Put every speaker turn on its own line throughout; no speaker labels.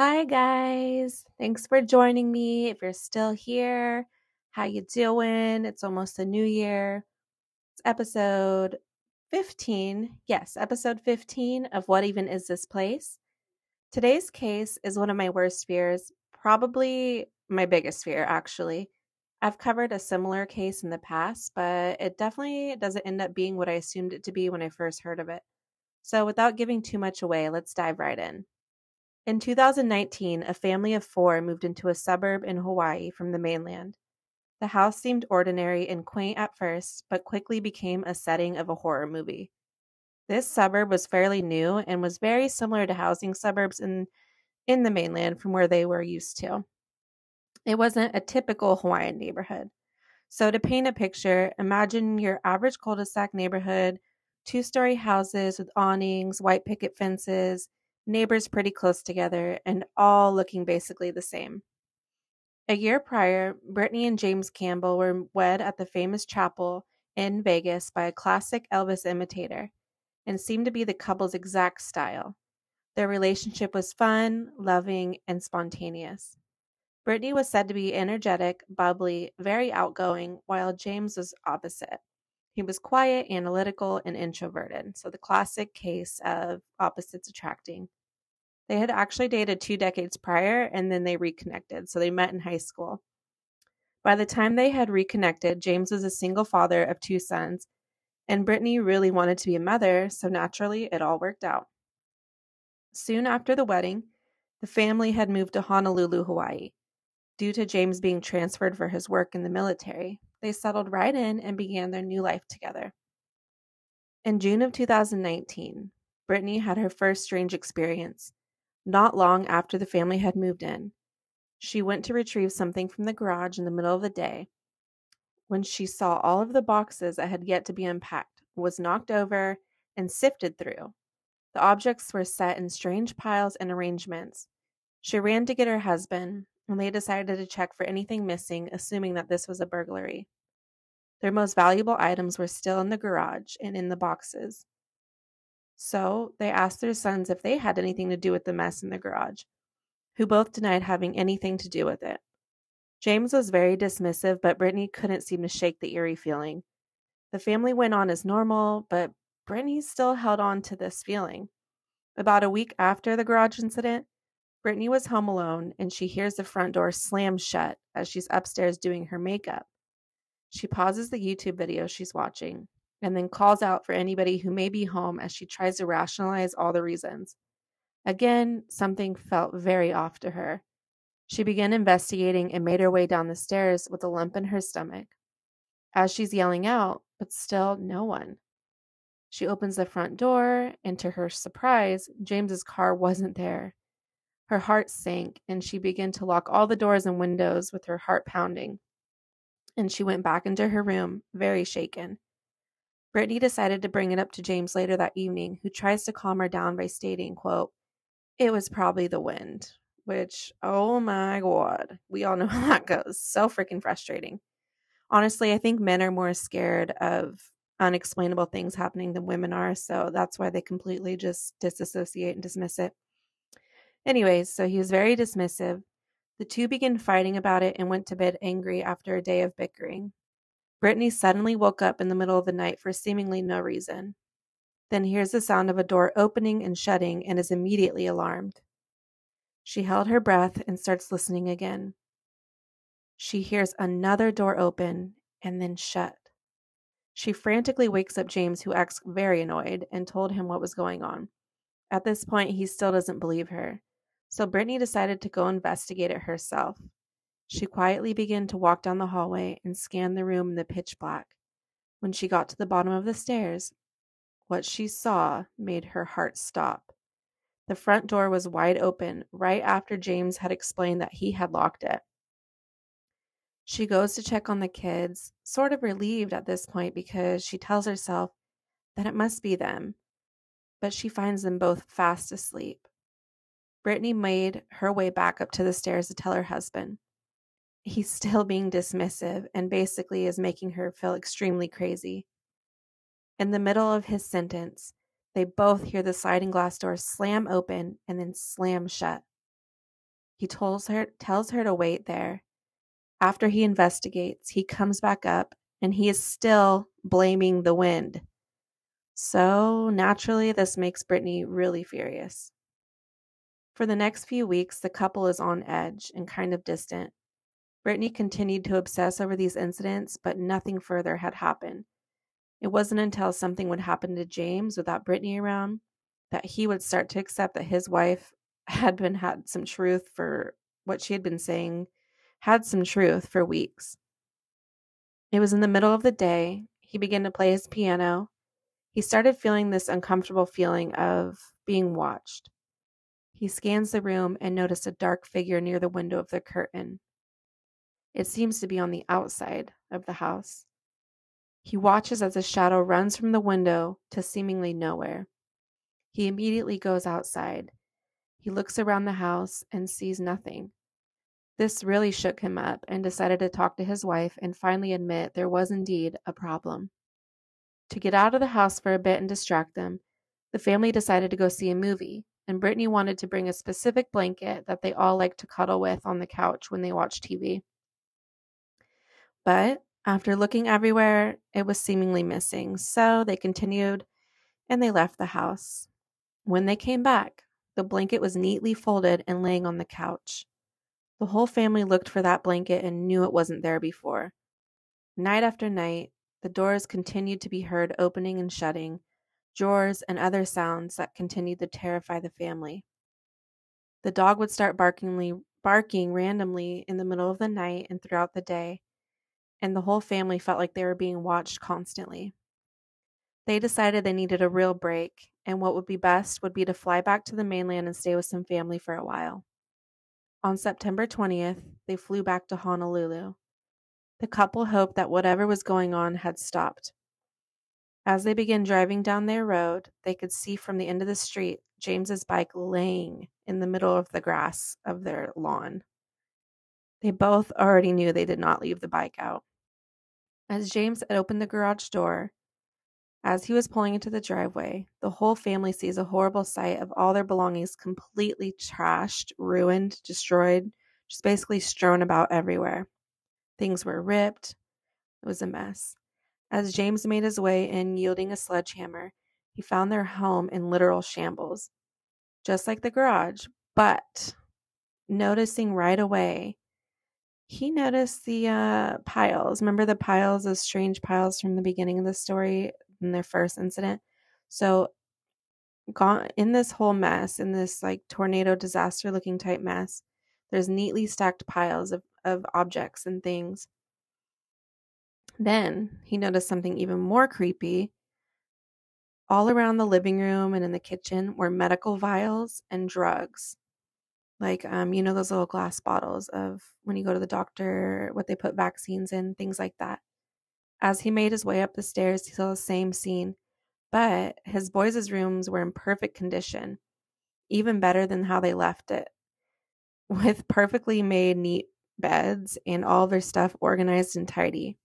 Hi guys. Thanks for joining me. If you're still here, how you doing? It's almost the new year. It's episode 15. Yes, episode 15 of What Even Is This Place? Today's case is one of my worst fears, probably my biggest fear actually. I've covered a similar case in the past, but it definitely doesn't end up being what I assumed it to be when I first heard of it. So, without giving too much away, let's dive right in. In 2019, a family of four moved into a suburb in Hawaii from the mainland. The house seemed ordinary and quaint at first, but quickly became a setting of a horror movie. This suburb was fairly new and was very similar to housing suburbs in, in the mainland from where they were used to. It wasn't a typical Hawaiian neighborhood. So, to paint a picture, imagine your average cul de sac neighborhood, two story houses with awnings, white picket fences, neighbors pretty close together, and all looking basically the same. A year prior, Brittany and James Campbell were wed at the famous chapel in Vegas by a classic Elvis imitator and seemed to be the couple's exact style. Their relationship was fun, loving, and spontaneous. Brittany was said to be energetic, bubbly, very outgoing, while James was opposite. He was quiet, analytical, and introverted. So, the classic case of opposites attracting. They had actually dated two decades prior and then they reconnected. So, they met in high school. By the time they had reconnected, James was a single father of two sons, and Brittany really wanted to be a mother, so naturally it all worked out. Soon after the wedding, the family had moved to Honolulu, Hawaii. Due to James being transferred for his work in the military, they settled right in and began their new life together. In June of 2019, Brittany had her first strange experience, not long after the family had moved in. She went to retrieve something from the garage in the middle of the day when she saw all of the boxes that had yet to be unpacked was knocked over and sifted through. The objects were set in strange piles and arrangements. She ran to get her husband, they decided to check for anything missing, assuming that this was a burglary. Their most valuable items were still in the garage and in the boxes. So they asked their sons if they had anything to do with the mess in the garage, who both denied having anything to do with it. James was very dismissive, but Brittany couldn't seem to shake the eerie feeling. The family went on as normal, but Brittany still held on to this feeling. About a week after the garage incident, Brittany was home alone and she hears the front door slam shut as she's upstairs doing her makeup. She pauses the YouTube video she's watching and then calls out for anybody who may be home as she tries to rationalize all the reasons. Again, something felt very off to her. She began investigating and made her way down the stairs with a lump in her stomach. As she's yelling out, but still no one. She opens the front door, and to her surprise, James's car wasn't there. Her heart sank, and she began to lock all the doors and windows with her heart pounding. And she went back into her room, very shaken. Brittany decided to bring it up to James later that evening, who tries to calm her down by stating, quote, It was probably the wind, which, oh my God, we all know how that goes. So freaking frustrating. Honestly, I think men are more scared of unexplainable things happening than women are. So that's why they completely just disassociate and dismiss it. Anyways, so he was very dismissive. The two began fighting about it and went to bed angry after a day of bickering. Brittany suddenly woke up in the middle of the night for seemingly no reason. Then hears the sound of a door opening and shutting and is immediately alarmed. She held her breath and starts listening again. She hears another door open and then shut. She frantically wakes up James, who acts very annoyed, and told him what was going on. At this point, he still doesn't believe her. So Brittany decided to go investigate it herself. She quietly began to walk down the hallway and scan the room in the pitch black. When she got to the bottom of the stairs, what she saw made her heart stop. The front door was wide open right after James had explained that he had locked it. She goes to check on the kids, sort of relieved at this point because she tells herself that it must be them, but she finds them both fast asleep. Brittany made her way back up to the stairs to tell her husband. He's still being dismissive and basically is making her feel extremely crazy. In the middle of his sentence, they both hear the sliding glass door slam open and then slam shut. He tells her tells her to wait there. After he investigates, he comes back up and he is still blaming the wind. So naturally, this makes Brittany really furious. For the next few weeks, the couple is on edge and kind of distant. Brittany continued to obsess over these incidents, but nothing further had happened. It wasn't until something would happen to James without Brittany around that he would start to accept that his wife had been had some truth for what she had been saying, had some truth for weeks. It was in the middle of the day. He began to play his piano he started feeling this uncomfortable feeling of being watched. He scans the room and noticed a dark figure near the window of the curtain. It seems to be on the outside of the house. He watches as a shadow runs from the window to seemingly nowhere. He immediately goes outside. He looks around the house and sees nothing. This really shook him up and decided to talk to his wife and finally admit there was indeed a problem. To get out of the house for a bit and distract them, the family decided to go see a movie, and Brittany wanted to bring a specific blanket that they all liked to cuddle with on the couch when they watch TV. But after looking everywhere, it was seemingly missing, so they continued and they left the house. When they came back, the blanket was neatly folded and laying on the couch. The whole family looked for that blanket and knew it wasn't there before. Night after night, the doors continued to be heard opening and shutting, drawers and other sounds that continued to terrify the family. The dog would start barking, barking randomly in the middle of the night and throughout the day, and the whole family felt like they were being watched constantly. They decided they needed a real break, and what would be best would be to fly back to the mainland and stay with some family for a while. On September 20th, they flew back to Honolulu. The couple hoped that whatever was going on had stopped. As they began driving down their road, they could see from the end of the street James's bike laying in the middle of the grass of their lawn. They both already knew they did not leave the bike out. As James had opened the garage door, as he was pulling into the driveway, the whole family sees a horrible sight of all their belongings completely trashed, ruined, destroyed, just basically strewn about everywhere. Things were ripped. It was a mess. As James made his way in, yielding a sledgehammer, he found their home in literal shambles, just like the garage. But noticing right away, he noticed the uh, piles. Remember the piles, those strange piles from the beginning of the story in their first incident? So, gone in this whole mess, in this like tornado disaster looking type mess, there's neatly stacked piles of of objects and things. Then he noticed something even more creepy. All around the living room and in the kitchen were medical vials and drugs. Like, um, you know, those little glass bottles of when you go to the doctor, what they put vaccines in, things like that. As he made his way up the stairs, he saw the same scene, but his boys' rooms were in perfect condition, even better than how they left it, with perfectly made, neat beds and all their stuff organized and tidy.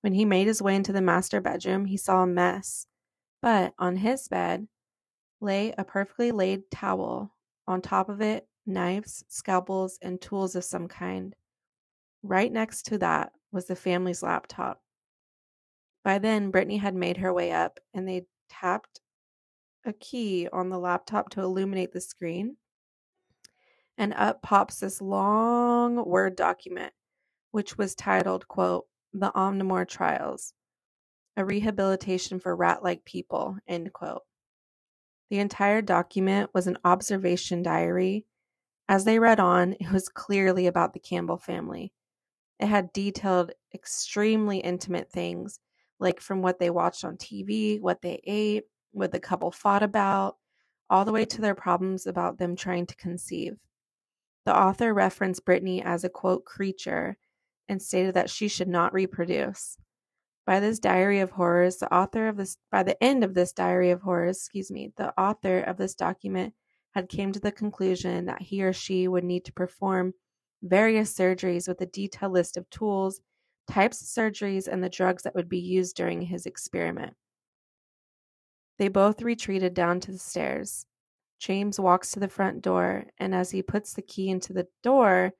When he made his way into the master bedroom, he saw a mess, but on his bed lay a perfectly laid towel. On top of it, knives, scalpels, and tools of some kind. Right next to that was the family's laptop. By then, Brittany had made her way up and they tapped a key on the laptop to illuminate the screen and up pops this long Word document, which was titled, quote, The Omnivore Trials, a rehabilitation for rat like people, end quote. The entire document was an observation diary. As they read on, it was clearly about the Campbell family. It had detailed, extremely intimate things, like from what they watched on TV, what they ate, what the couple fought about, all the way to their problems about them trying to conceive. The author referenced Brittany as a quote creature and stated that she should not reproduce. By this diary of horrors, the author of this by the end of this diary of horrors, excuse me, the author of this document had came to the conclusion that he or she would need to perform various surgeries with a detailed list of tools, types of surgeries, and the drugs that would be used during his experiment. They both retreated down to the stairs. James walks to the front door, and as he puts the key into the door,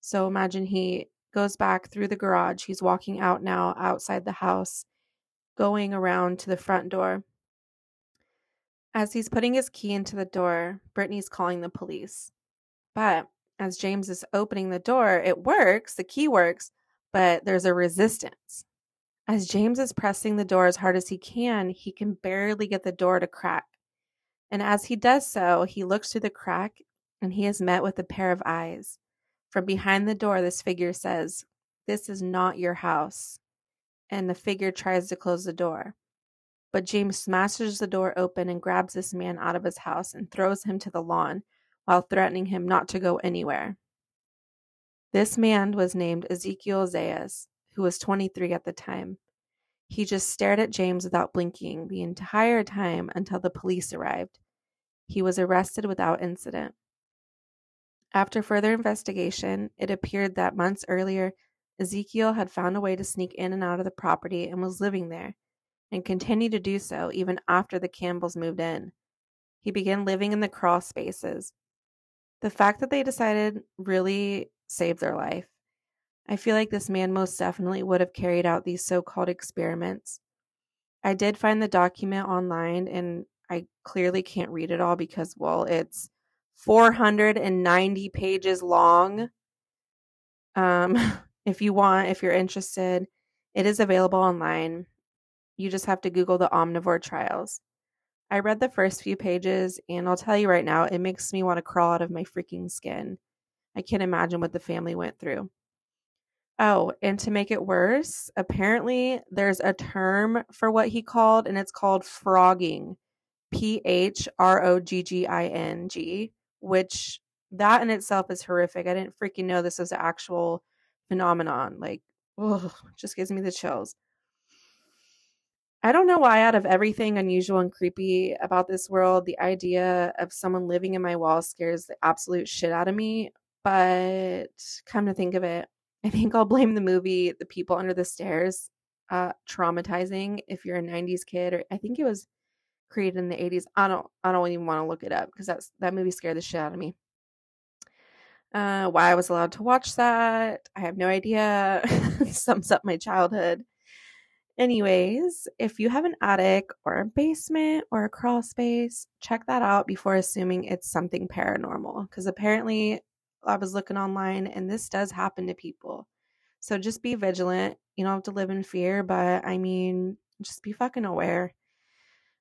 so imagine he goes back through the garage. He's walking out now outside the house, going around to the front door. As he's putting his key into the door, Brittany's calling the police. But as James is opening the door, it works, the key works, but there's a resistance. As James is pressing the door as hard as he can, he can barely get the door to crack. And as he does so, he looks through the crack and he is met with a pair of eyes. From behind the door, this figure says, This is not your house. And the figure tries to close the door. But James smashes the door open and grabs this man out of his house and throws him to the lawn while threatening him not to go anywhere. This man was named Ezekiel Zayas, who was 23 at the time. He just stared at James without blinking the entire time until the police arrived. He was arrested without incident. After further investigation, it appeared that months earlier, Ezekiel had found a way to sneak in and out of the property and was living there, and continued to do so even after the Campbells moved in. He began living in the crawl spaces. The fact that they decided really saved their life. I feel like this man most definitely would have carried out these so called experiments. I did find the document online and I clearly can't read it all because, well, it's 490 pages long. Um, if you want, if you're interested, it is available online. You just have to Google the omnivore trials. I read the first few pages, and I'll tell you right now, it makes me want to crawl out of my freaking skin. I can't imagine what the family went through. Oh, and to make it worse, apparently there's a term for what he called, and it's called phrogging. P H R O G G I N G, which that in itself is horrific. I didn't freaking know this was an actual phenomenon. Like, oh, just gives me the chills. I don't know why, out of everything unusual and creepy about this world, the idea of someone living in my wall scares the absolute shit out of me. But come to think of it, I think I'll blame the movie The People Under the Stairs. Uh, traumatizing if you're a 90s kid, or I think it was created in the 80s. I don't I don't even want to look it up because that's that movie scared the shit out of me. Uh, why I was allowed to watch that, I have no idea. Sums up my childhood. Anyways, if you have an attic or a basement or a crawl space, check that out before assuming it's something paranormal. Because apparently, I was looking online and this does happen to people. So just be vigilant. You don't have to live in fear, but I mean, just be fucking aware.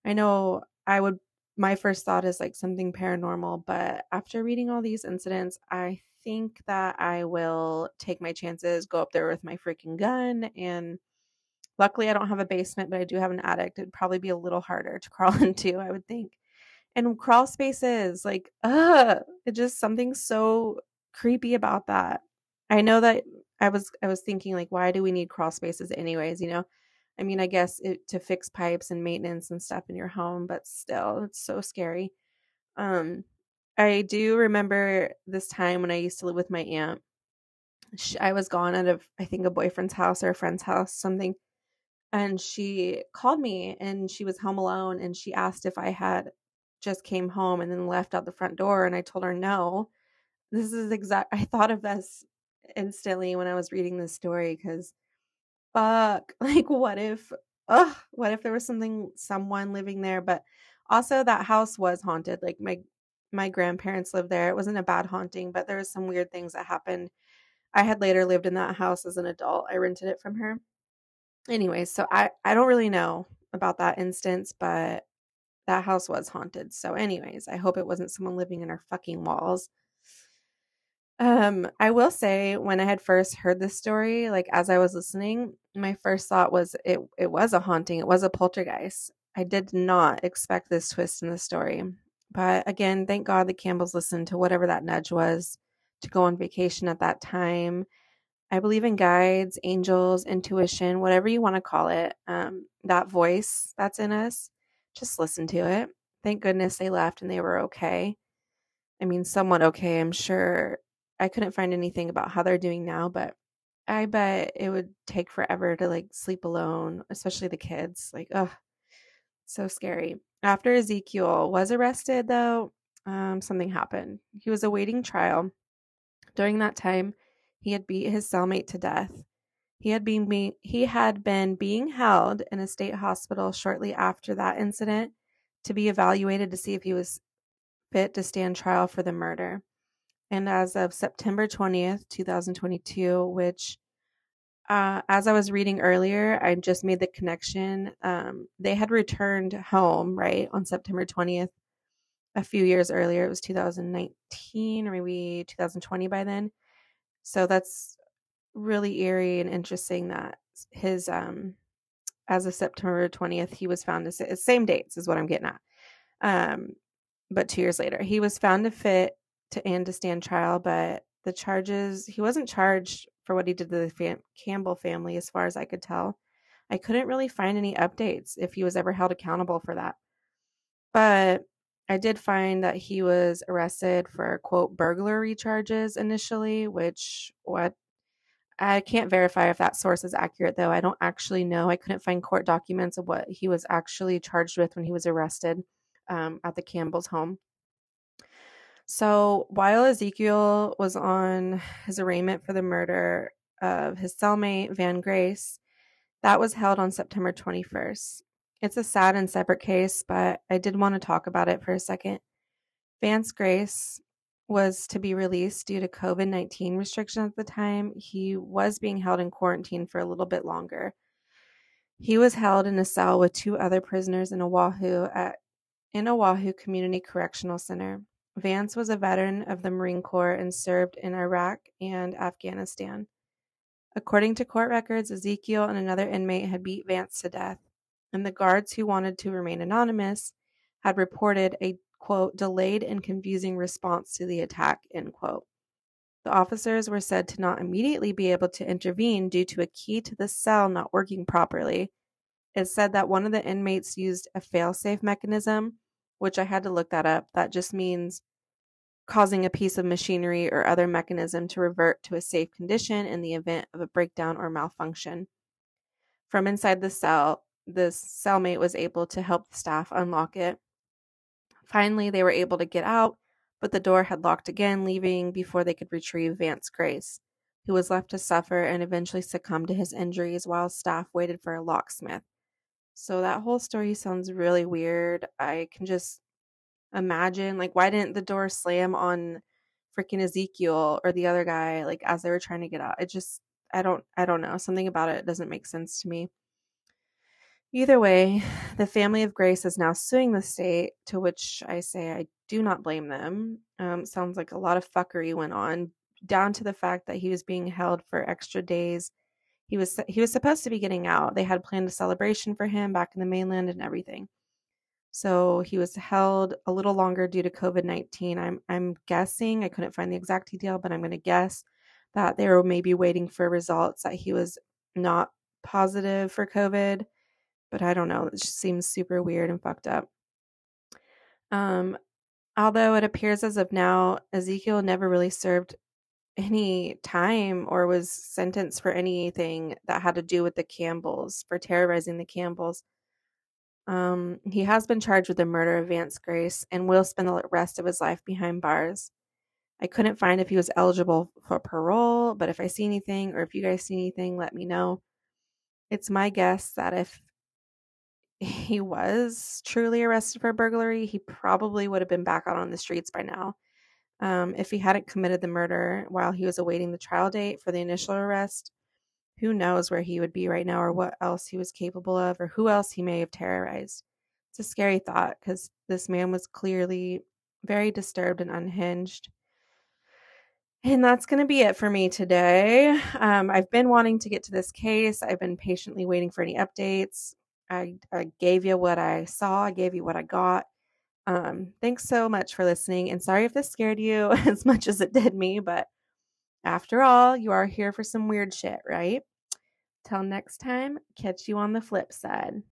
I know I would, my first thought is like something paranormal, but after reading all these incidents, I think that I will take my chances, go up there with my freaking gun. And luckily, I don't have a basement, but I do have an attic. It'd probably be a little harder to crawl into, I would think. And crawl spaces, like, uh, it just something so creepy about that. I know that I was I was thinking like why do we need crawl spaces anyways, you know? I mean, I guess it, to fix pipes and maintenance and stuff in your home, but still, it's so scary. Um I do remember this time when I used to live with my aunt. She, I was gone out of I think a boyfriend's house or a friend's house, something. And she called me and she was home alone and she asked if I had just came home and then left out the front door and I told her no this is exact I thought of this instantly when I was reading this story because fuck like what if ugh what if there was something someone living there but also that house was haunted like my my grandparents lived there it wasn't a bad haunting but there was some weird things that happened. I had later lived in that house as an adult i rented it from her. Anyways so i i don't really know about that instance but that house was haunted so anyways i hope it wasn't someone living in our fucking walls um, I will say when I had first heard this story, like as I was listening, my first thought was it it was a haunting, it was a poltergeist. I did not expect this twist in the story. But again, thank God the Campbells listened to whatever that nudge was to go on vacation at that time. I believe in guides, angels, intuition, whatever you want to call it. Um, that voice that's in us, just listen to it. Thank goodness they left and they were okay. I mean, somewhat okay. I'm sure I couldn't find anything about how they're doing now, but I bet it would take forever to like sleep alone, especially the kids. Like, ugh, so scary. After Ezekiel was arrested, though, um, something happened. He was awaiting trial. During that time, he had beat his cellmate to death. He had been be- he had been being held in a state hospital shortly after that incident to be evaluated to see if he was fit to stand trial for the murder. And as of September 20th, 2022, which uh, as I was reading earlier, I just made the connection. Um, they had returned home, right, on September 20th a few years earlier. It was 2019 or maybe 2020 by then. So that's really eerie and interesting that his, um, as of September 20th, he was found to same dates is what I'm getting at. Um, but two years later, he was found to fit to and to stand trial, but the charges, he wasn't charged for what he did to the fam- Campbell family, as far as I could tell. I couldn't really find any updates if he was ever held accountable for that. But I did find that he was arrested for quote burglary charges initially, which what I can't verify if that source is accurate though. I don't actually know. I couldn't find court documents of what he was actually charged with when he was arrested um, at the Campbell's home. So while Ezekiel was on his arraignment for the murder of his cellmate, Vance Grace, that was held on September 21st. It's a sad and separate case, but I did want to talk about it for a second. Vance Grace was to be released due to COVID 19 restrictions at the time. He was being held in quarantine for a little bit longer. He was held in a cell with two other prisoners in Oahu at in Oahu Community Correctional Center. Vance was a veteran of the Marine Corps and served in Iraq and Afghanistan. According to court records, Ezekiel and another inmate had beat Vance to death, and the guards who wanted to remain anonymous had reported a quote delayed and confusing response to the attack end quote. The officers were said to not immediately be able to intervene due to a key to the cell not working properly. It said that one of the inmates used a failsafe mechanism which I had to look that up. That just means causing a piece of machinery or other mechanism to revert to a safe condition in the event of a breakdown or malfunction. From inside the cell, the cellmate was able to help the staff unlock it. Finally, they were able to get out, but the door had locked again, leaving before they could retrieve Vance Grace, who was left to suffer and eventually succumb to his injuries while staff waited for a locksmith. So that whole story sounds really weird. I can just imagine like why didn't the door slam on freaking Ezekiel or the other guy like as they were trying to get out? It just I don't I don't know. Something about it doesn't make sense to me. Either way, the family of Grace is now suing the state, to which I say I do not blame them. Um, sounds like a lot of fuckery went on, down to the fact that he was being held for extra days he was he was supposed to be getting out. They had planned a celebration for him back in the mainland and everything. So he was held a little longer due to COVID nineteen. I'm I'm guessing I couldn't find the exact detail, but I'm going to guess that they were maybe waiting for results that he was not positive for COVID. But I don't know. It just seems super weird and fucked up. Um, although it appears as of now, Ezekiel never really served any time or was sentenced for anything that had to do with the Campbells for terrorizing the Campbells. Um, he has been charged with the murder of Vance Grace and will spend the rest of his life behind bars. I couldn't find if he was eligible for parole, but if I see anything or if you guys see anything, let me know. It's my guess that if he was truly arrested for burglary, he probably would have been back out on the streets by now. Um, if he hadn't committed the murder while he was awaiting the trial date for the initial arrest, who knows where he would be right now or what else he was capable of or who else he may have terrorized. It's a scary thought because this man was clearly very disturbed and unhinged. And that's going to be it for me today. Um, I've been wanting to get to this case. I've been patiently waiting for any updates. I, I gave you what I saw, I gave you what I got. Um, thanks so much for listening. And sorry if this scared you as much as it did me, but after all, you are here for some weird shit, right? Till next time, catch you on the flip side.